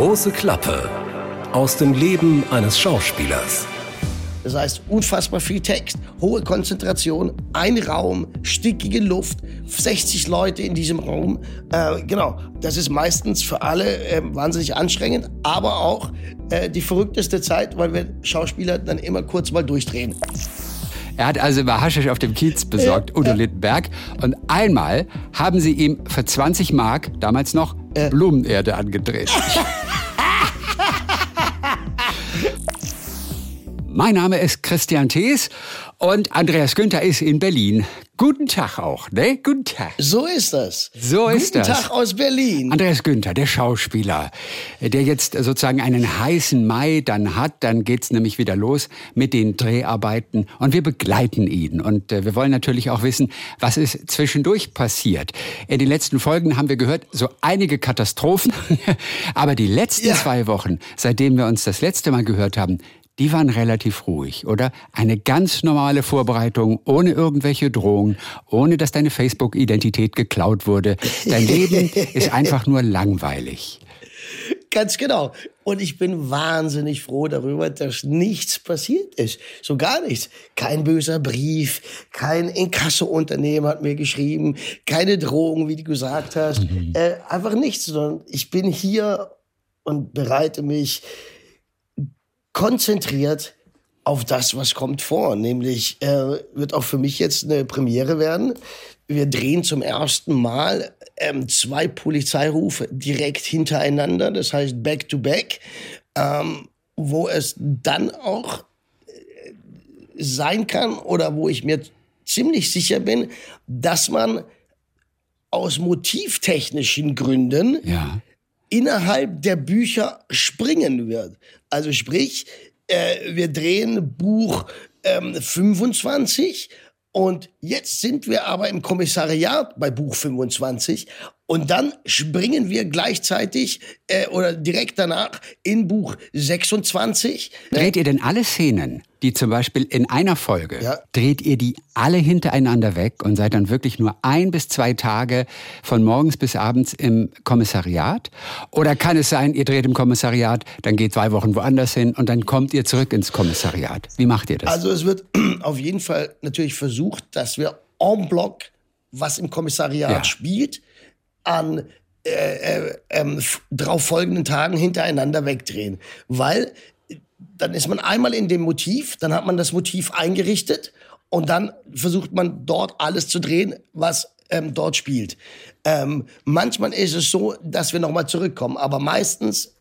Große Klappe aus dem Leben eines Schauspielers. Das heißt, unfassbar viel Text, hohe Konzentration, ein Raum, stickige Luft, 60 Leute in diesem Raum. Äh, genau, das ist meistens für alle äh, wahnsinnig anstrengend, aber auch äh, die verrückteste Zeit, weil wir Schauspieler dann immer kurz mal durchdrehen. Er hat also immer Haschisch auf dem Kiez besorgt, Udo Littenberg. Und einmal haben sie ihm für 20 Mark, damals noch, Blumenerde angedreht. Mein Name ist Christian Thees und Andreas Günther ist in Berlin. Guten Tag auch, ne? Guten Tag. So ist das. So ist Guten das. Tag aus Berlin. Andreas Günther, der Schauspieler, der jetzt sozusagen einen heißen Mai dann hat, dann geht's nämlich wieder los mit den Dreharbeiten und wir begleiten ihn. Und äh, wir wollen natürlich auch wissen, was ist zwischendurch passiert. In den letzten Folgen haben wir gehört, so einige Katastrophen, aber die letzten Ja. zwei Wochen, seitdem wir uns das letzte Mal gehört haben, die waren relativ ruhig, oder? Eine ganz normale Vorbereitung, ohne irgendwelche Drohungen, ohne dass deine Facebook-Identität geklaut wurde. Dein Leben ist einfach nur langweilig. Ganz genau. Und ich bin wahnsinnig froh darüber, dass nichts passiert ist. So gar nichts. Kein böser Brief, kein Inkasso-Unternehmen hat mir geschrieben, keine Drohung, wie du gesagt hast. Äh, einfach nichts, sondern ich bin hier und bereite mich konzentriert auf das, was kommt vor. Nämlich äh, wird auch für mich jetzt eine Premiere werden. Wir drehen zum ersten Mal ähm, zwei Polizeirufe direkt hintereinander, das heißt back to back, ähm, wo es dann auch äh, sein kann oder wo ich mir ziemlich sicher bin, dass man aus motivtechnischen Gründen Ja. Innerhalb der Bücher springen wird. Also sprich, äh, wir drehen Buch ähm, 25 und jetzt sind wir aber im Kommissariat bei Buch 25 und dann springen wir gleichzeitig äh, oder direkt danach in Buch 26. Dreht ihr denn alle Szenen, die zum Beispiel in einer Folge, Ja. dreht ihr die alle hintereinander weg und seid dann wirklich nur ein bis zwei Tage von morgens bis abends im Kommissariat? Oder kann es sein, ihr dreht im Kommissariat, dann geht zwei Wochen woanders hin und dann kommt ihr zurück ins Kommissariat? Wie macht ihr das? Also es wird auf jeden Fall natürlich versucht, dass wir en bloc, was im Kommissariat Ja. spielt, an äh, äh, f- drauf folgenden Tagen hintereinander wegdrehen. Weil äh, dann ist man einmal in dem Motiv, dann hat man das Motiv eingerichtet und dann versucht man dort alles zu drehen, was ähm, dort spielt. Ähm, manchmal ist es so, dass wir nochmal zurückkommen, aber meistens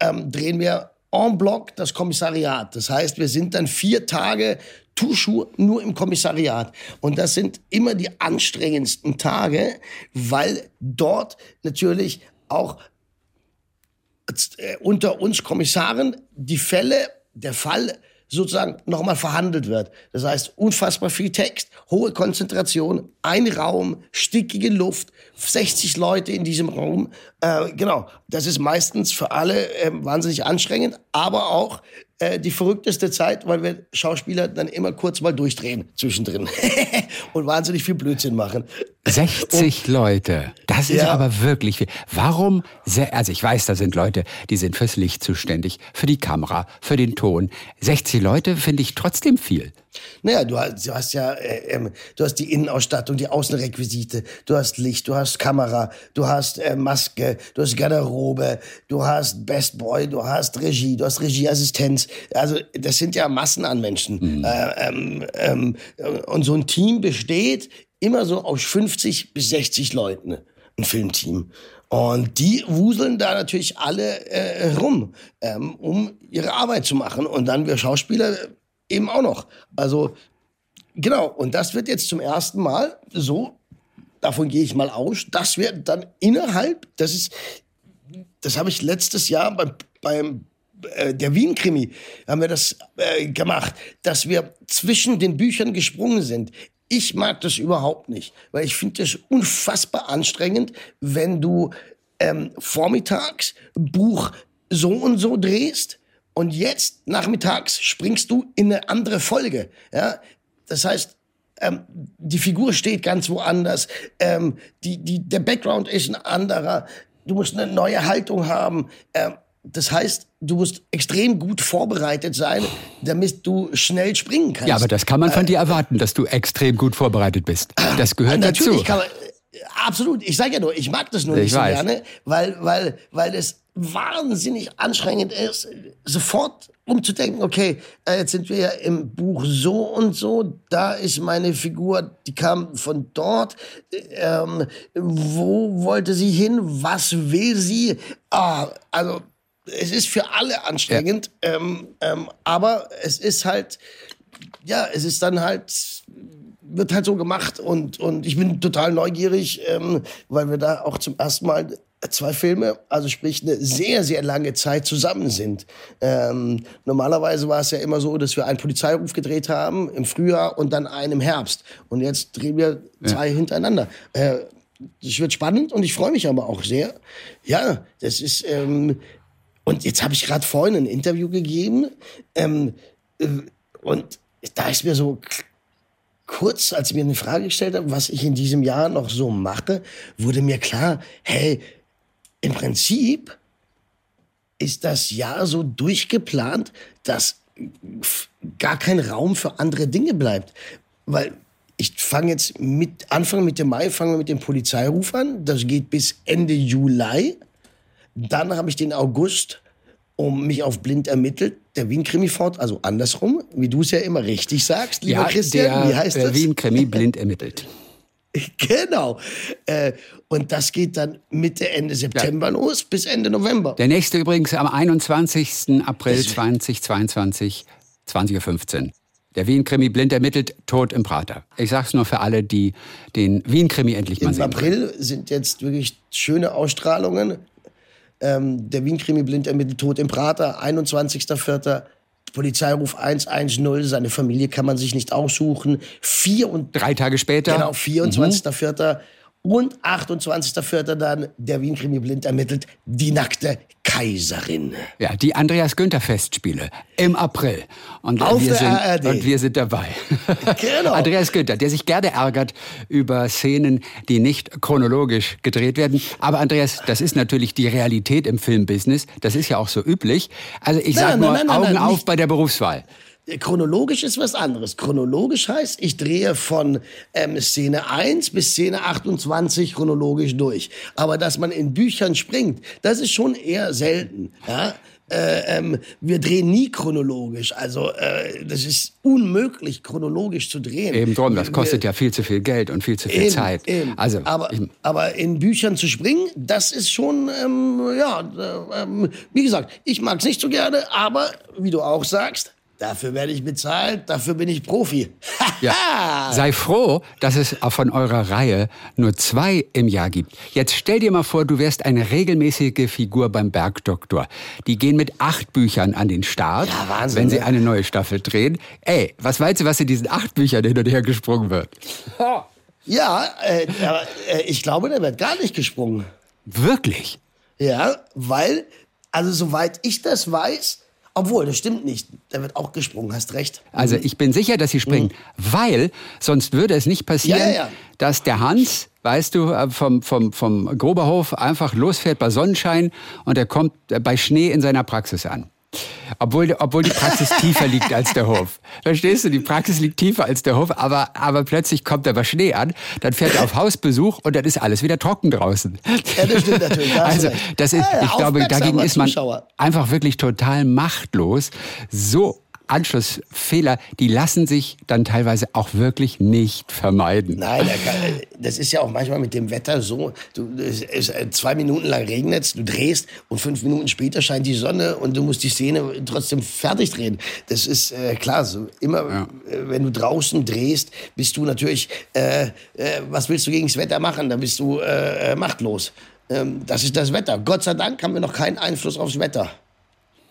ähm, drehen wir en bloc das Kommissariat. Das heißt, wir sind dann vier Tage Tuschu nur im Kommissariat. Und das sind immer die anstrengendsten Tage, weil dort natürlich auch unter uns Kommissaren die Fälle, der Fall sozusagen nochmal verhandelt wird. Das heißt, unfassbar viel Text, hohe Konzentration, ein Raum, stickige Luft, 60 Leute in diesem Raum. Äh, genau, das ist meistens für alle äh, wahnsinnig anstrengend, aber auch äh, die verrückteste Zeit, weil wir Schauspieler dann immer kurz mal durchdrehen zwischendrin und wahnsinnig viel Blödsinn machen. 60 Leute. Das ist Ja. aber wirklich viel. Warum? se- Also ich weiß, da sind Leute, die sind fürs Licht zuständig, für die Kamera, für den Ton. 60 Leute finde ich trotzdem viel. Naja, du hast, du hast ja, äh, ähm, du hast die Innenausstattung, die Außenrequisite, du hast Licht, du hast Kamera, du hast äh, Maske, du hast Garderobe, du hast Best Boy, du hast Regie, du hast Regieassistenz. Also das sind ja Massen an Menschen. Äh, ähm, ähm, und so ein Team besteht immer so aus 50 bis 60 Leuten, ein Filmteam. Und die wuseln da natürlich alle äh, rum, ähm, um ihre Arbeit zu machen. Und dann wir Schauspieler eben auch noch. Also genau, und das wird jetzt zum ersten Mal so, davon gehe ich mal aus, dass wir dann innerhalb, das ist, das habe ich letztes Jahr beim, beim äh, der Wien-Krimi haben wir das äh, gemacht, dass wir zwischen den Büchern gesprungen sind. Ich mag das überhaupt nicht, weil ich finde das unfassbar anstrengend, wenn du ähm, vormittags Buch so und so drehst und jetzt nachmittags springst du in eine andere Folge. Ja? Das heißt, ähm, die Figur steht ganz woanders, ähm, die, die, der Background ist ein anderer, du musst eine neue Haltung haben. Ähm, das heißt, du musst extrem gut vorbereitet sein, damit du schnell springen kannst. Ja, aber das kann man von dir erwarten, dass du extrem gut vorbereitet bist. Das gehört Natürlich dazu. Kann man, absolut. Ich sage ja nur, ich mag das nur Ich nicht so weiß. gerne, weil, weil, weil es wahnsinnig anstrengend ist, sofort umzudenken, okay, äh, jetzt sind wir ja im Buch so und so, da ist meine Figur, die kam von dort, ähm, wo wollte sie hin, was will sie? Ah, also es ist für alle anstrengend, ähm, ähm, aber es ist halt, ja, es ist dann halt wird halt so gemacht und, und ich bin total neugierig, ähm, weil wir da auch zum ersten Mal zwei Filme, also sprich eine sehr, sehr lange Zeit zusammen sind. Ähm, normalerweise war es ja immer so, dass wir einen Polizeiruf gedreht haben im Frühjahr und dann einen im Herbst. Und jetzt drehen wir zwei hintereinander. Äh, das wird spannend und ich freue mich aber auch sehr. Ja, das ist... Ähm, und jetzt habe ich gerade vorhin ein Interview gegeben ähm, äh, und da ist mir so kurz, als ich mir eine Frage gestellt habe, was ich in diesem Jahr noch so mache, wurde mir klar, hey, im Prinzip ist das Jahr so durchgeplant, dass gar kein Raum für andere Dinge bleibt. Weil ich fange jetzt mit, Anfang Mitte Mai fangen wir mit dem Polizeiruf an. Das geht bis Ende Juli. Dann habe ich den August um mich auf blind ermittelt, der Wien-Krimi fort, also andersrum, wie du es ja immer richtig sagst, lieber ja, Christian, der wie heißt äh, das? Wien-Krimi blind ermittelt. Genau. Äh, und das geht dann Mitte, Ende September los bis Ende November. Der nächste übrigens am 21. April 2022, 20.15 Uhr. Der Wien-Krimi blind ermittelt, tot im Prater. Ich sag's nur für alle, die den Wien-Krimi endlich mal Im sehen. wollen. April sind jetzt wirklich schöne Ausstrahlungen. Ähm, der Wien-Krimi blind ermittelt tot im Prater, 21.04. Polizeiruf 110, seine Familie kann man sich nicht aussuchen. Vier und Drei Tage später. Genau, 24.04. Und 28.04. dann der Wien-Krimi blind ermittelt, die nackte Kaiserin. Ja, die Andreas Günther Festspiele im April. Und Auf wir der sind, ARD. Und wir sind dabei. Genau. Andreas Günther, der sich gerne ärgert über Szenen, die nicht chronologisch gedreht werden. Aber Andreas, das ist natürlich die Realität im Filmbusiness. Das ist ja auch so üblich. Also ich sage nur nein, nein, Augen nein, auf bei der Berufswahl. Chronologisch ist was anderes. Chronologisch heißt, ich drehe von ähm, Szene 1 bis Szene 28 chronologisch durch. Aber dass man in Büchern springt, das ist schon eher selten. Ja? Äh, ähm, wir drehen nie chronologisch. Also äh, das ist unmöglich, chronologisch zu drehen. Eben drum, das Wir- kostet ja viel zu viel Geld und viel zu viel Eben, Zeit. eben. Also, aber, ich, aber in Büchern zu springen, das ist schon, ähm, ja, äh, ähm, wie gesagt, ich mag es nicht so gerne, aber wie du auch sagst, dafür werde ich bezahlt, dafür bin ich Profi. Ja. Sei froh, dass es von eurer Reihe nur zwei im Jahr gibt. Jetzt stell dir mal vor, du wärst eine regelmäßige Figur beim Bergdoktor. Die gehen mit acht Büchern an den Start, Ja, Wahnsinn, wenn sie ne? eine neue Staffel drehen. Ey, was meinst du, was in diesen acht Büchern hin und her gesprungen wird? Ja, äh, aber, äh, ich glaube, der wird gar nicht gesprungen. Wirklich? Ja, weil, also soweit ich das weiß, obwohl, das stimmt nicht, der wird auch gesprungen, hast recht. Also ich bin sicher, dass sie springen, weil sonst würde es nicht passieren, Mhm. Ja, ja, ja. dass der Hans, weißt du, äh, vom, vom, vom Groberhof einfach losfährt bei Sonnenschein und er kommt äh, bei Schnee in seiner Praxis an. Obwohl, obwohl die Praxis tiefer liegt als der Hof. Verstehst du? Die Praxis liegt tiefer als der Hof, aber, aber plötzlich kommt er bei Schnee an, dann fährt er auf Hausbesuch und dann ist alles wieder trocken draußen. Ja, das stimmt natürlich, da Also, das ist, Ja, ja, ich glaube, dagegen ist man einfach wirklich total machtlos. So Anschlussfehler, die lassen sich dann teilweise auch wirklich nicht vermeiden. Nein, das ist ja auch manchmal mit dem Wetter so. Du, es zwei Minuten lang regnet du drehst und fünf Minuten später scheint die Sonne und du musst die Szene trotzdem fertig drehen. Das ist äh, klar so. Immer, äh, wenn du draußen drehst, bist du natürlich, äh, äh, was willst du gegen das Wetter machen? Dann bist du äh, äh, machtlos. Ähm, das ist das Wetter. Gott sei Dank haben wir noch keinen Einfluss aufs Wetter.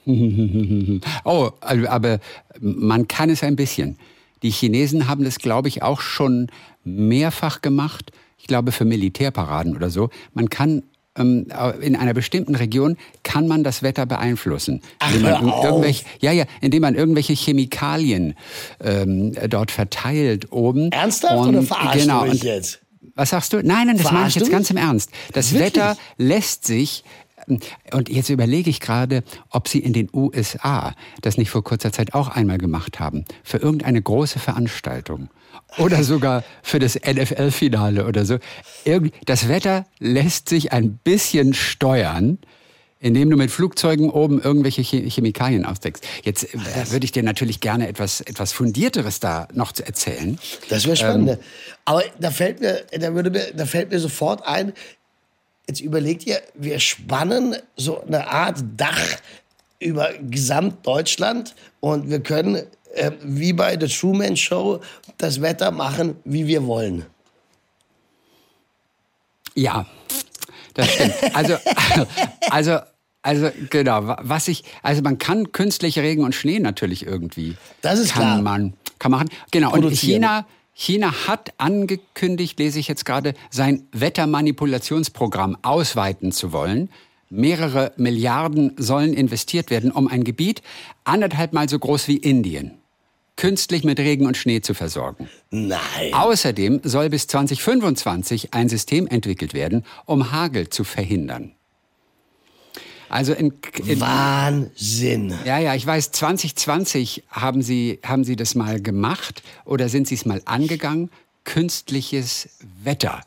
Oh, also, aber man kann es ein bisschen. Die Chinesen haben das, glaube ich, auch schon mehrfach gemacht. Ich glaube, für Militärparaden oder so. Man kann ähm, in einer bestimmten Region kann man das Wetter beeinflussen, indem man irgendwelche, ja ja, indem man irgendwelche Chemikalien ähm, dort verteilt oben. Ernsthaft Und- oder verarschst genau, und jetzt? Was sagst du? Nein, nein, das meine ich jetzt ganz im Ernst. Das Wirklich? Wetter lässt sich und jetzt überlege ich gerade, ob Sie in den USA das nicht vor kurzer Zeit auch einmal gemacht haben. Für irgendeine große Veranstaltung. Oder sogar für das NFL-Finale oder so. Das Wetter lässt sich ein bisschen steuern indem du mit Flugzeugen oben irgendwelche Chemikalien ausdeckst. Jetzt äh, würde ich dir natürlich gerne etwas, etwas Fundierteres da noch zu erzählen. Das wäre spannend. Ähm, Aber da fällt, mir, da, würde mir, da fällt mir sofort ein, jetzt überlegt ihr, wir spannen so eine Art Dach über Gesamtdeutschland und wir können äh, wie bei The Truman Show das Wetter machen, wie wir wollen. Ja, das stimmt. Also, also, also genau, was ich, also man kann künstliche Regen und Schnee natürlich irgendwie. Das ist kann klar. man, kann machen. Genau. Und China, China hat angekündigt, lese ich jetzt gerade, sein Wettermanipulationsprogramm ausweiten zu wollen. Mehrere Milliarden sollen investiert werden, um ein Gebiet anderthalb Mal so groß wie Indien künstlich mit Regen und Schnee zu versorgen. Nein. Außerdem soll bis 2025 ein System entwickelt werden, um Hagel zu verhindern. Also in, in, Wahnsinn. Ja, ja, ich weiß, 2020 haben Sie, haben Sie das mal gemacht oder sind Sie es mal angegangen, künstliches Wetter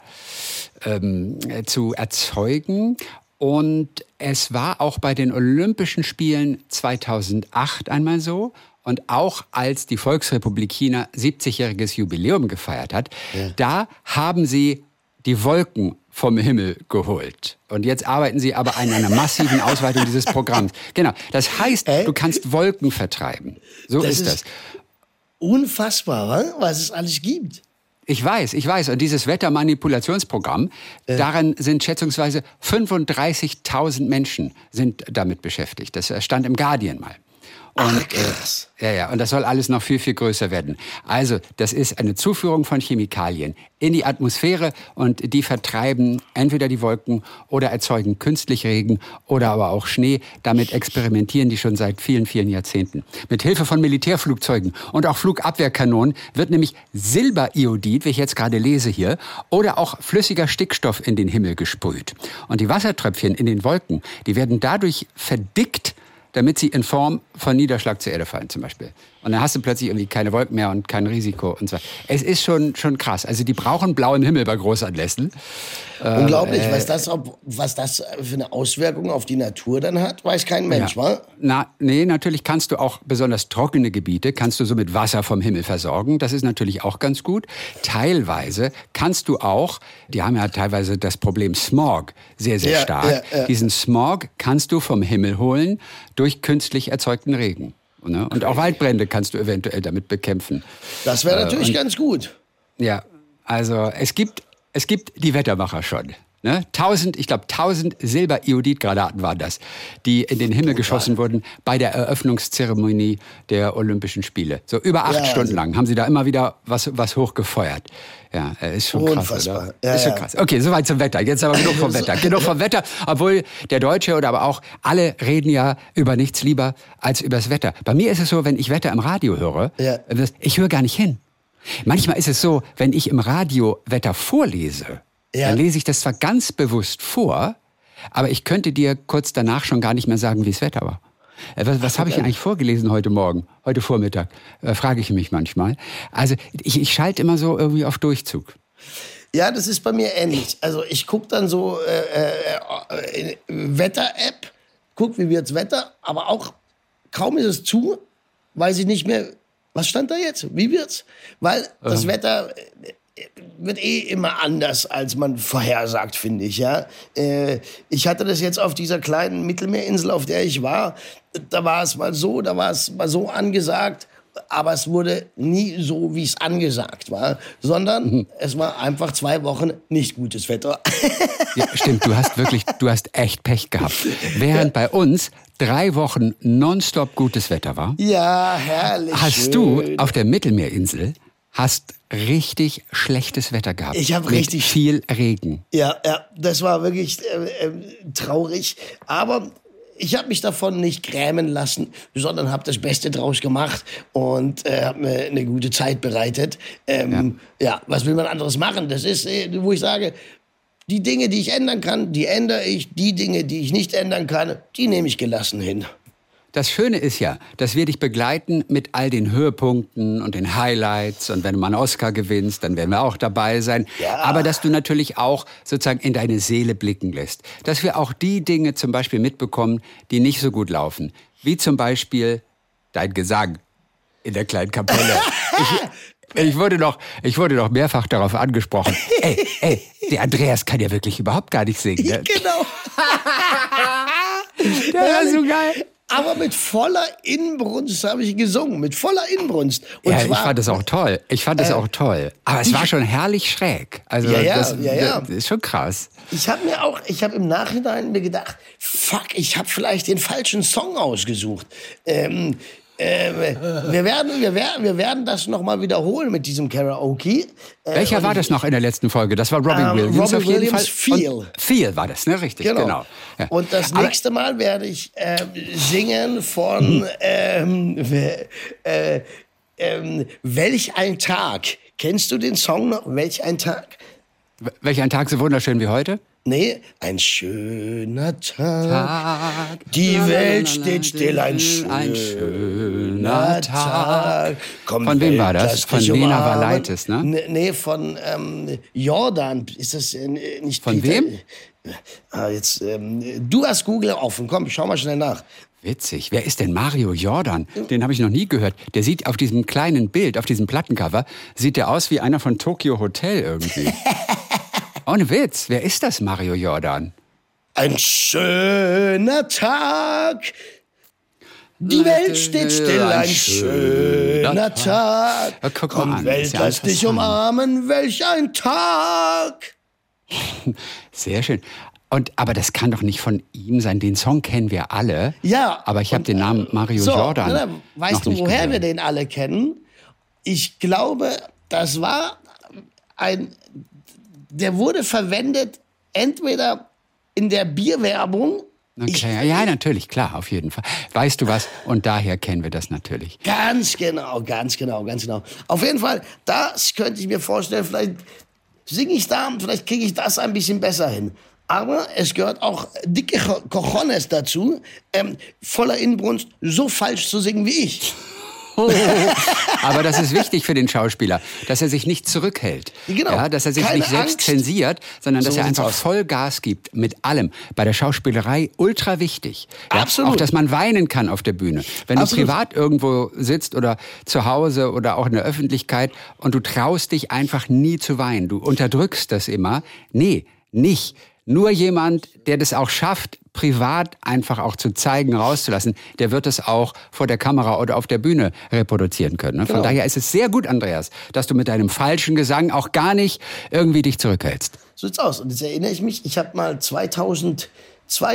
ähm, zu erzeugen. Und es war auch bei den Olympischen Spielen 2008 einmal so. Und auch als die Volksrepublik China 70-jähriges Jubiläum gefeiert hat, ja. da haben sie die Wolken vom Himmel geholt. Und jetzt arbeiten sie aber an einer massiven Ausweitung dieses Programms. Genau. Das heißt, äh? du kannst Wolken vertreiben. So das ist, ist das. Unfassbar, was es alles gibt. Ich weiß, ich weiß. Und dieses Wettermanipulationsprogramm, äh. daran sind schätzungsweise 35.000 Menschen sind damit beschäftigt. Das stand im Guardian mal. Und, Ach. Äh, ja, ja, und das soll alles noch viel, viel größer werden. Also, das ist eine Zuführung von Chemikalien in die Atmosphäre und die vertreiben entweder die Wolken oder erzeugen künstlich Regen oder aber auch Schnee. Damit experimentieren die schon seit vielen, vielen Jahrzehnten. Mit Hilfe von Militärflugzeugen und auch Flugabwehrkanonen wird nämlich Silberiodid, wie ich jetzt gerade lese hier, oder auch flüssiger Stickstoff in den Himmel gesprüht. Und die Wassertröpfchen in den Wolken, die werden dadurch verdickt, damit sie in Form von Niederschlag zur Erde fallen zum Beispiel. Und dann hast du plötzlich irgendwie keine Wolken mehr und kein Risiko und so. Es ist schon, schon krass. Also die brauchen blauen Himmel bei Großanlässen. Unglaublich, äh, was, das, was das für eine Auswirkung auf die Natur dann hat, weiß kein Mensch, ja. wa? Na, nee, natürlich kannst du auch besonders trockene Gebiete, kannst du so mit Wasser vom Himmel versorgen. Das ist natürlich auch ganz gut. Teilweise kannst du auch, die haben ja teilweise das Problem Smog sehr, sehr ja, stark. Ja, Diesen Smog kannst du vom Himmel holen durch künstlich erzeugten Regen. Ne? Und auch Waldbrände kannst du eventuell damit bekämpfen. Das wäre natürlich äh, ganz gut. Ja, also es gibt, es gibt die Wettermacher schon. Ne? 1000, ich glaube 1000 Silberiodidgranaten waren das, die in den Himmel geschossen wurden bei der Eröffnungszeremonie der Olympischen Spiele. So über acht ja, Stunden also lang haben sie da immer wieder was, was hochgefeuert. Ja, ist schon Unfassbar. krass, oder? Ja, ist schon krass. Okay, soweit zum Wetter. Jetzt aber genug vom Wetter. Genug vom Wetter, obwohl der Deutsche oder aber auch alle reden ja über nichts lieber als übers Wetter. Bei mir ist es so, wenn ich Wetter im Radio höre, ja. ich höre gar nicht hin. Manchmal ist es so, wenn ich im Radio Wetter vorlese, ja. Dann lese ich das zwar ganz bewusst vor, aber ich könnte dir kurz danach schon gar nicht mehr sagen, wie das Wetter war. Äh, was, was habe ich eigentlich vorgelesen heute Morgen, heute Vormittag? Äh, frage ich mich manchmal. Also ich, ich schalte immer so irgendwie auf Durchzug. Ja, das ist bei mir ähnlich. Also ich gucke dann so äh, äh, Wetter-App, gucke, wie wird's Wetter, aber auch kaum ist es zu, weiß ich nicht mehr, was stand da jetzt? Wie wird's? Weil das ähm. Wetter wird eh immer anders, als man vorhersagt, finde ich. Ja, äh, ich hatte das jetzt auf dieser kleinen Mittelmeerinsel, auf der ich war. Da war es mal so, da war es mal so angesagt, aber es wurde nie so, wie es angesagt war, sondern mhm. es war einfach zwei Wochen nicht gutes Wetter. ja, stimmt. Du hast wirklich, du hast echt Pech gehabt. Während bei uns drei Wochen nonstop gutes Wetter war. Ja, herrlich. Hast schön. du auf der Mittelmeerinsel hast richtig schlechtes Wetter gehabt. Ich habe richtig viel Regen. Ja, ja, das war wirklich äh, äh, traurig. Aber ich habe mich davon nicht grämen lassen, sondern habe das Beste draus gemacht und äh, habe mir eine gute Zeit bereitet. Ähm, ja. ja. was will man anderes machen? Das ist, äh, wo ich sage, Die Dinge, die ich ändern kann, die ändere ich. Die Dinge, die ich nicht ändern kann, die nehme ich gelassen hin. Das Schöne ist ja, dass wir dich begleiten mit all den Höhepunkten und den Highlights. Und wenn du mal einen Oscar gewinnst, dann werden wir auch dabei sein. Ja. Aber dass du natürlich auch sozusagen in deine Seele blicken lässt. Dass wir auch die Dinge zum Beispiel mitbekommen, die nicht so gut laufen. Wie zum Beispiel dein Gesang in der kleinen Kapelle. Ich, ich wurde noch, ich wurde noch mehrfach darauf angesprochen. Ey, ey, der Andreas kann ja wirklich überhaupt gar nicht singen. Ne? Genau. Der war so geil. Aber mit voller Inbrunst habe ich gesungen, mit voller Inbrunst. Und ja, ich zwar- fand das auch toll. Ich fand das Äh, auch toll. Aber es war schon herrlich schräg. Also Ja, ja, das, ja, ja. das ist schon krass. Ich habe mir auch, ich habe im Nachhinein mir gedacht, fuck, ich habe vielleicht den falschen Song ausgesucht. Ähm, äh, wir werden, wir werden, wir werden das noch mal wiederholen mit diesem Karaoke. Äh, Welcher war das noch in der letzten Folge? Das war Robin Ähm, Williams Robin auf jeden Williams, Fall. Feel. Und Feel war das, ne? Richtig, genau. Genau. Ja. Und das Aber- nächste Mal werde ich ähm, singen von ähm, w- äh, ähm, Welch ein Tag. Kennst du den Song noch? Welch ein Tag? Welch ein Tag so wunderschön wie heute? Nee, ein schöner Tag. Tag. Die La, Welt la, la, steht still, ein ein schöner Tag. Komm, Von wem war das? Von Lena umarmen. Valaitis, ne? Nee, nee von ähm, Jordan. Ist das äh, nicht Von Peter? wem? Ah, jetzt, ähm, du hast Google offen. Komm, schau mal schnell nach. Witzig. Wer ist denn Mario Jordan? Den habe ich noch nie gehört. Der sieht auf diesem kleinen Bild, auf diesem Plattencover, sieht der aus wie einer von Tokyo Hotel irgendwie. Ohne Witz. Wer ist das, Mario Jordan? Ein schöner Tag. Die Welt steht still, ein schöner Tag. Ja, guck mal Komm, an, Welt, ja lass dich umarmen, welch ein Tag. Sehr schön. Und, aber das kann doch nicht von ihm sein. Den Song kennen wir alle. Ja. Aber ich habe äh, den Namen Mario so, Jordan. na, Weißt du, woher gehört. wir den alle kennen? Ich glaube, das war ein. Der wurde verwendet entweder in der Bierwerbung. Ich, Okay, ja, natürlich, klar, auf jeden Fall. Weißt du was? Und daher kennen wir das natürlich. Ganz genau, ganz genau, ganz genau. Auf jeden Fall, das könnte ich mir vorstellen, vielleicht singe ich da, vielleicht kriege ich das ein bisschen besser hin. Aber es gehört auch dicke Co- Cojones dazu, ähm, voller Inbrunst so falsch zu singen wie ich. Aber das ist wichtig für den Schauspieler, dass er sich nicht zurückhält. Genau. Ja, dass er sich Keine nicht selbst Angst. zensiert, sondern dass So er sieht's einfach aus. voll Gas gibt mit allem. Bei der Schauspielerei ultra wichtig. Ja, Absolut. Auch, dass man weinen kann auf der Bühne. Wenn Absolut. du privat irgendwo sitzt oder zu Hause oder auch in der Öffentlichkeit und du traust dich einfach nie zu weinen, du unterdrückst das immer. Nee, nicht. Nur jemand, der das auch schafft, privat einfach auch zu zeigen, rauszulassen, der wird es auch vor der Kamera oder auf der Bühne reproduzieren können. ne? Von Genau. daher ist es sehr gut, Andreas, dass du mit deinem falschen Gesang auch gar nicht irgendwie dich zurückhältst. So sieht's aus. Und jetzt erinnere ich mich, ich habe mal 2002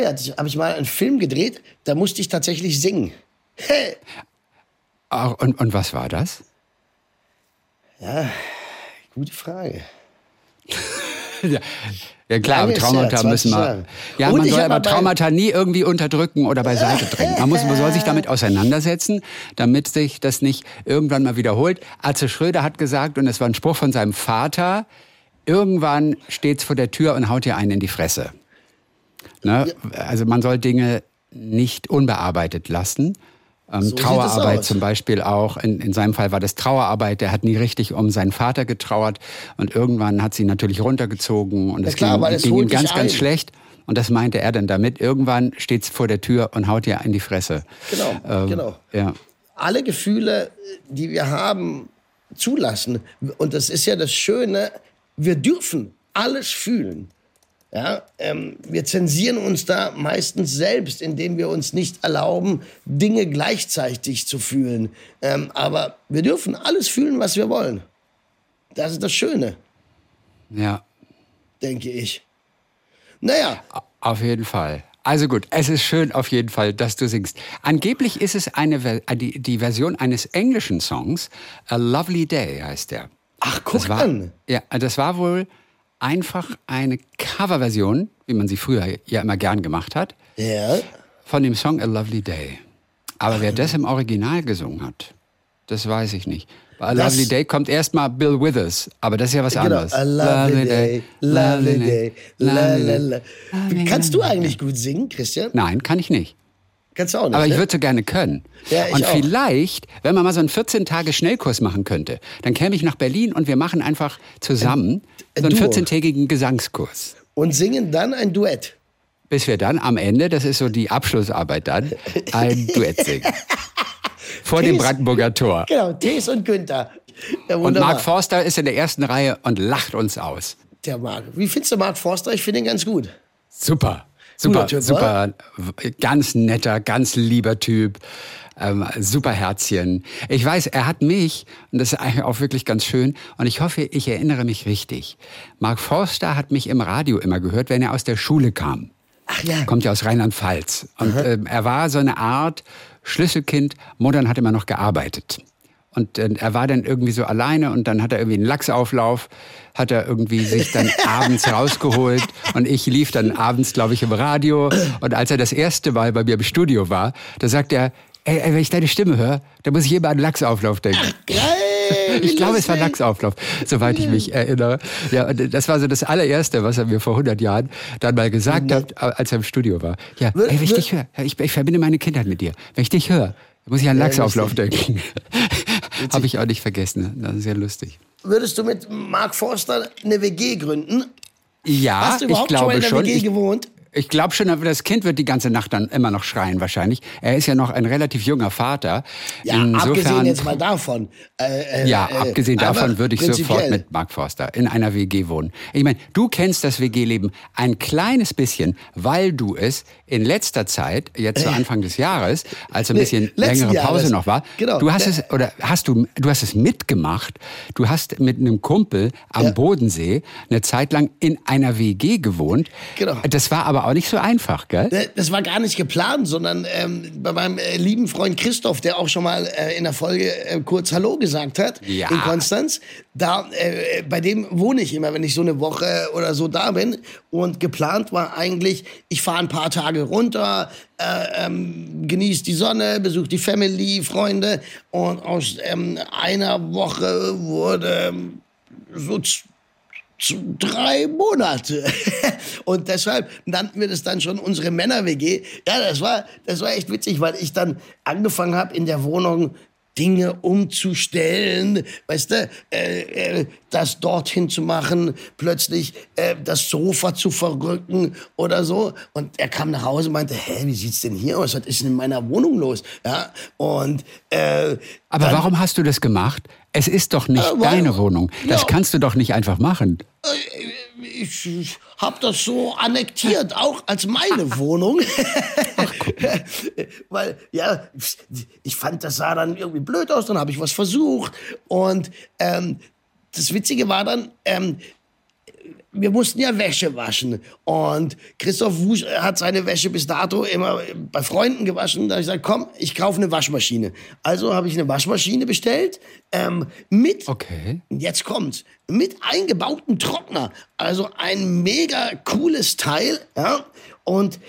hatte ich- habe ich mal einen Film gedreht, da musste ich tatsächlich singen. Hey. Und, und was war das? Gute Frage. Ja, ja klar, ist Traumata her, müssen 20 wir. Ja, Und man soll aber Traumata nie irgendwie unterdrücken oder beiseite drängen. Man, muss, man soll sich damit auseinandersetzen, damit sich das nicht irgendwann mal wiederholt. Atze Schröder hat gesagt, und es war ein Spruch von seinem Vater, irgendwann steht's vor der Tür und haut dir einen in die Fresse. Ne? Also man soll Dinge nicht unbearbeitet lassen. Ähm, So Trauerarbeit zum Beispiel auch. In, in seinem Fall war das Trauerarbeit. Der hat nie richtig um seinen Vater getrauert und irgendwann hat sie ihn natürlich runtergezogen und es klar, ging, ging ihm ganz, ganz schlecht. Und das meinte er dann damit. Irgendwann steht's vor der Tür und haut dir in die Fresse. Genau, Ähm, genau. Ja. alle Gefühle, die wir haben, zulassen. Und das ist ja das Schöne, wir dürfen alles fühlen. Ja, ähm, wir zensieren uns da meistens selbst, indem wir uns nicht erlauben, Dinge gleichzeitig zu fühlen. Ähm, aber wir dürfen alles fühlen, was wir wollen. Das ist das Schöne, ja, denke ich. Naja, auf jeden Fall. Also gut, es ist schön auf jeden Fall, dass du singst. Angeblich ist es eine, äh, die, die Version eines englischen Songs. A Lovely Day heißt der. ach, guck Das war, an. Ja, das war wohl einfach eine Coverversion, wie man sie früher ja immer gern gemacht hat, Ja, von dem Song A Lovely Day. Aber wer das im Original gesungen hat, Das weiß ich nicht. Bei A Lovely Day kommt erstmal Bill Withers, aber das ist ja was Genau, anderes. a lovely day, lovely day, la la la. Kannst du eigentlich gut singen, Christian? Nein, kann ich nicht. Kannst du auch nicht, Aber ich ne? würde so gerne können. Ja, ich und auch. vielleicht, wenn man mal so einen 14-Tage-Schnellkurs machen könnte, dann käme ich nach Berlin und wir machen einfach zusammen ein so einen Duo. 14-tägigen Gesangskurs. Und singen dann ein Duett. Bis wir dann am Ende, das ist so die Abschlussarbeit dann, ein Duett singen. Vor dem Tees. Brandenburger Tor. Genau, Tees und Günther. Ja, Und. Mark Forster ist in der ersten Reihe und lacht uns aus. Der Mark. Wie findest du Mark Forster? Ich finde ihn ganz gut. Super. Super, Typ, super, w- ganz netter, ganz lieber Typ, ähm, super Herzchen. Ich weiß, er hat mich, und das ist eigentlich auch wirklich ganz schön, und ich hoffe, ich erinnere mich richtig. Mark Forster hat mich im Radio immer gehört, wenn er aus der Schule kam. Ach ja. Kommt ja aus Rheinland-Pfalz. Und ähm, er war so eine Art Schlüsselkind. Muttern hat immer noch gearbeitet. Und äh, er war dann irgendwie so alleine und dann hat er irgendwie einen Lachsauflauf, hat er irgendwie sich dann abends rausgeholt und ich lief dann abends, glaube ich, im Radio. Und als er das erste Mal bei mir im Studio war, da sagt er, ey, ey wenn ich deine Stimme höre, dann muss ich immer an Lachsauflauf denken. Geil. Ich glaube, es war. Lachsauflauf, soweit ich mich erinnere. Ja, das war so das allererste, was er mir vor 100 Jahren dann mal gesagt hat, als er im Studio war. Ja, ey, wenn ich dich höre, ich, ich verbinde meine Kindheit mit dir. Wenn ich dich höre, muss ich an Lachsauflauf denken. Habe ich auch nicht vergessen. Das ist sehr lustig. Würdest du mit Mark Forster eine WG gründen? Ja, Hast du ich überhaupt schon glaube in der schon. WG Ich, gewohnt? Ich glaube schon, aber das Kind wird die ganze Nacht dann immer noch schreien wahrscheinlich. Er ist ja noch ein relativ junger Vater. Ja, Insofern, abgesehen jetzt mal davon. Äh, äh, Ja, äh, abgesehen aber davon würde ich sofort mit Mark Forster in einer WG wohnen. Ich meine, du kennst das WG-Leben ein kleines bisschen, weil du es in letzter Zeit, jetzt zu Anfang des Jahres, als ein Nee, bisschen längere Pause Jahres. noch war, Genau. du hast es oder hast du du hast es mitgemacht. Du hast mit einem Kumpel am Ja. Bodensee eine Zeit lang in einer WG gewohnt. Genau. Das war aber auch nicht so einfach, gell? Äh, Das war gar nicht geplant, sondern ähm, bei meinem äh, lieben Freund Christoph, der auch schon mal äh, in der Folge äh, kurz Hallo gesagt hat Ja. in Konstanz. Da, äh, bei dem wohne ich immer, wenn ich so eine Woche oder so da bin. Und geplant war eigentlich, ich fahre ein paar Tage runter, äh, ähm, genieße die Sonne, besuche die Family, Freunde. Und aus ähm, einer Woche wurde ähm, so drei Monate. Und deshalb nannten wir das dann schon unsere Männer-WG. Ja, das war, das war echt witzig, weil ich dann angefangen habe, in der Wohnung Dinge umzustellen, weißt du, äh, äh, das dorthin zu machen, plötzlich äh, das Sofa zu verrücken oder so. Und er kam nach Hause und meinte, hä, wie sieht's denn hier aus? Was ist denn in meiner Wohnung los? Ja, und äh, Aber warum hast du das gemacht? Es ist doch nicht Äh, weil- deine Wohnung. Das Ja. kannst du doch nicht einfach machen. ich habe das so annektiert, auch als meine Wohnung. Weil, ja, ich fand, das sah dann irgendwie blöd aus, dann habe ich was versucht. Und ähm, das Witzige war dann, ähm, wir mussten ja Wäsche waschen. Und Christoph Wusch hat seine Wäsche bis dato immer bei Freunden gewaschen. Da habe ich gesagt, komm, ich kaufe eine Waschmaschine. Also habe ich eine Waschmaschine bestellt ähm, mit Okay. Jetzt kommt's. Mit eingebautem Trockner. Also ein mega cooles Teil. Ja? Und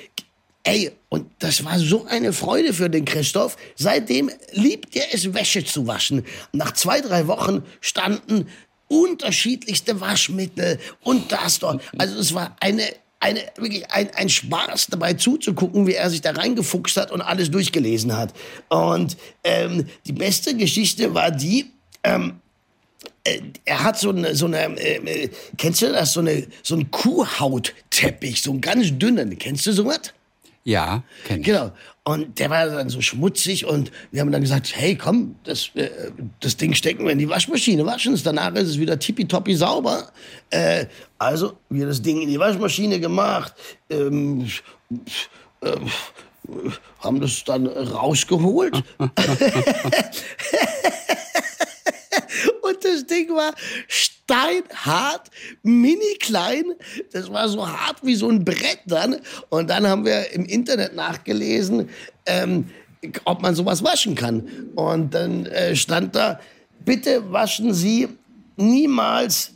ey, und das war so eine Freude für den Christoph. Seitdem liebt er es, Wäsche zu waschen. Nach zwei, drei Wochen standen unterschiedlichste Waschmittel und das dort. Also es war eine eine, wirklich ein, ein Spaß dabei zuzugucken, wie er sich da reingefuchst hat und alles durchgelesen hat. Und ähm, die beste Geschichte war die, ähm, äh, er hat so eine, so eine äh, äh, kennst du das, so, eine, so ein Kuhhautteppich, so einen ganz dünnen, kennst du sowas? Ja, kenn ich. Genau. Und der war dann so schmutzig und wir haben dann gesagt, hey, komm, das, äh, das Ding stecken wir in die Waschmaschine, waschen es, danach ist es wieder tippitoppi sauber. Äh, also, wir das Ding in die Waschmaschine gemacht, ähm, äh, haben das dann rausgeholt. Und das Ding war steinhart, mini klein. Das war so hart wie so ein Brett dann. Und dann haben wir im Internet nachgelesen, ähm, ob man sowas waschen kann. Und dann äh, stand da, bitte waschen Sie niemals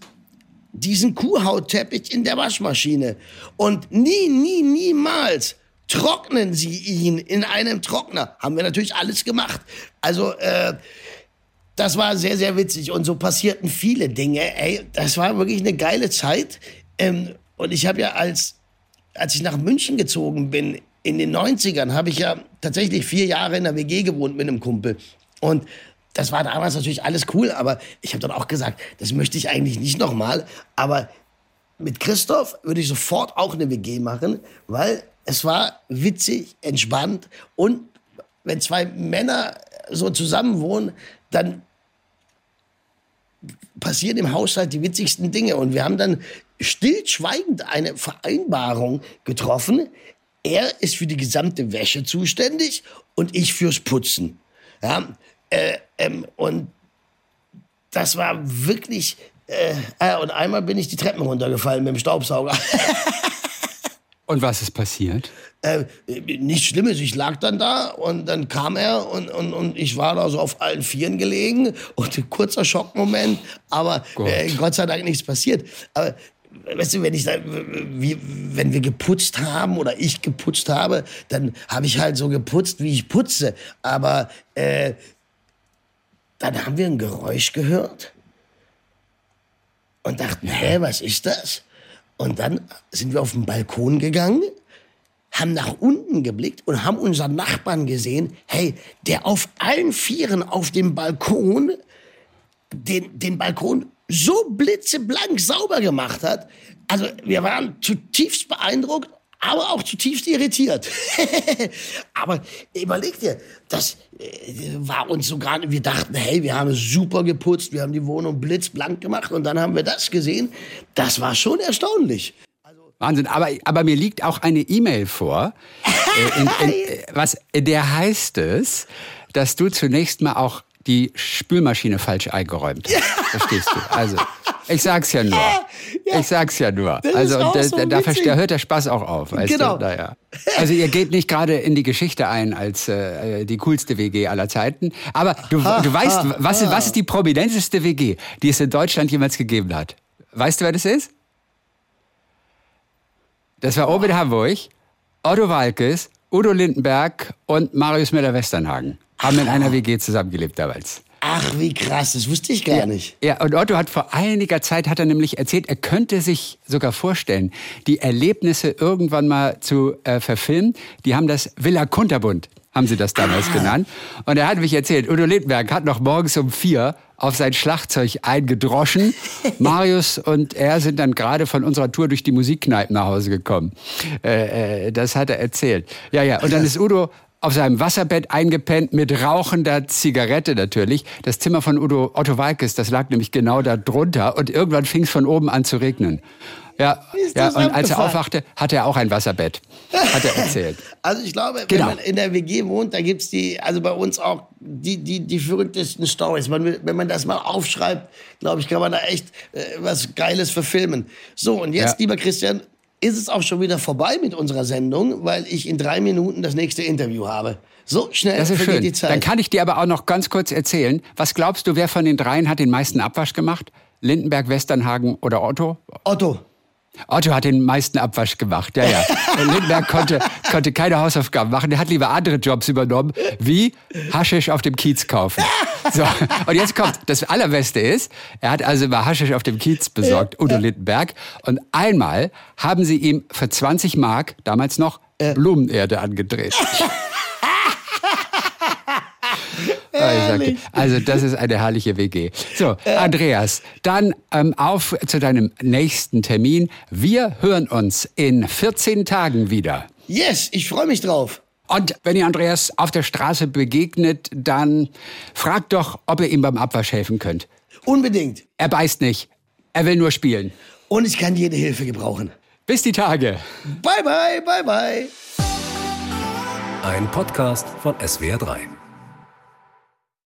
diesen Kuhhautteppich in der Waschmaschine. Und nie, nie, niemals trocknen Sie ihn in einem Trockner. Haben wir natürlich alles gemacht. Also, äh, das war sehr, sehr witzig. Und so passierten viele Dinge. Ey, das war wirklich eine geile Zeit. Ähm, und ich habe ja als, als ich nach München gezogen bin, in den 90ern, habe ich ja tatsächlich vier Jahre in der WG gewohnt mit einem Kumpel. Und das war damals natürlich alles cool, aber ich habe dann auch gesagt, das möchte ich eigentlich nicht nochmal. Aber mit Christoph würde ich sofort auch eine WG machen, weil es war witzig, entspannt und wenn zwei Männer so zusammen wohnen, dann passieren im Haushalt die witzigsten Dinge. Und wir haben dann stillschweigend eine Vereinbarung getroffen. Er ist für die gesamte Wäsche zuständig und ich fürs Putzen. Ja, äh, ähm, und das war wirklich. Äh, äh, und einmal bin ich die Treppen runtergefallen mit dem Staubsauger. Und was ist passiert? Äh, nichts Schlimmes. Ich lag dann da und dann kam er und, und, und ich war da so auf allen Vieren gelegen und ein kurzer Schockmoment, aber Gott. Äh, Gott sei Dank nichts passiert. Aber weißt du, wenn ich da, wie, wenn wir geputzt haben oder ich geputzt habe, dann habe ich halt so geputzt, wie ich putze. Aber äh, dann haben wir ein Geräusch gehört und dachten, hä, was ist das? Und dann sind wir auf den Balkon gegangen, haben nach unten geblickt und haben unseren Nachbarn gesehen, hey, der auf allen Vieren auf dem Balkon den, den Balkon so blitzeblank sauber gemacht hat. Also wir waren zutiefst beeindruckt aber auch zutiefst irritiert. aber überleg dir, das äh, war uns so gar nicht, wir dachten, hey, wir haben es super geputzt, wir haben die Wohnung blitzblank gemacht und dann haben wir das gesehen. Das war schon erstaunlich. Wahnsinn, aber, aber mir liegt auch eine E-Mail vor, äh, in, in, äh, was, in der heißt es, dass du zunächst mal auch die Spülmaschine falsch eingeräumt hast. Verstehst du? Also, ich sag's ja nur. Ja, ich sag's ja nur. Also und da, so da, da, hört der Spaß auch auf. Weißt genau. Du? Naja. Also ihr geht nicht gerade in die Geschichte ein als äh, die coolste WG aller Zeiten. Aber du, ha, du weißt, ha, was, ha. was ist die prominenteste WG, die es in Deutschland jemals gegeben hat? Weißt du, wer das ist? Das war oben Hamburg. Otto Walkes, Udo Lindenberg und Marius Müller-Westernhagen haben in einer WG zusammengelebt damals. Ach, wie krass, das wusste ich gar ja, nicht. Ja, und Otto hat vor einiger Zeit, hat er nämlich erzählt, er könnte sich sogar vorstellen, die Erlebnisse irgendwann mal zu äh, verfilmen. Die haben das Villa Kunterbund, haben sie das damals ah. genannt. Und er hat mich erzählt, Udo Lindenberg hat noch morgens um vier auf sein Schlagzeug eingedroschen. Marius und er sind dann gerade von unserer Tour durch die Musikkneipen nach Hause gekommen. Äh, äh, das hat er erzählt. Ja, ja. Und dann ist Udo auf seinem Wasserbett eingepennt mit rauchender Zigarette natürlich. Das Zimmer von Udo, Otto Walkes, das lag nämlich genau da drunter und irgendwann fing es von oben an zu regnen. Ja, ja und als er aufwachte, hatte er auch ein Wasserbett, hat er erzählt. Also ich glaube, genau. wenn man in der WG wohnt, da gibt es die, also bei uns auch die, die, die verrücktesten Stories. Man, wenn man das mal aufschreibt, glaube ich, kann man da echt äh, was Geiles verfilmen. So, und jetzt, ja. lieber Christian, ist es auch schon wieder vorbei mit unserer Sendung, weil ich in drei Minuten das nächste Interview habe. So schnell das ist schön. die Zeit. Dann kann ich dir aber auch noch ganz kurz erzählen. Was glaubst du, wer von den dreien hat den meisten Abwasch gemacht? Lindenberg, Westernhagen oder Otto? Otto. Otto hat den meisten Abwasch gemacht, ja, ja. Lindbergh konnte, konnte keine Hausaufgaben machen. Der hat lieber andere Jobs übernommen, wie Haschisch auf dem Kiez kaufen. So, und jetzt kommt, das Allerbeste ist, er hat also mal Haschisch auf dem Kiez besorgt, Udo Lindenberg. Und einmal haben sie ihm für 20 Mark, damals noch, Blumenerde angedreht. also das ist eine herrliche WG. So, Andreas, dann ähm, auf zu deinem nächsten Termin. Wir hören uns in 14 Tagen wieder. Yes, ich freue mich drauf. Und wenn ihr Andreas auf der Straße begegnet, dann fragt doch, ob ihr ihm beim Abwasch helfen könnt. Unbedingt. Er beißt nicht. Er will nur spielen. Und ich kann jede Hilfe gebrauchen. Bis die Tage. Bye, bye, bye, bye. Ein Podcast von SWR3.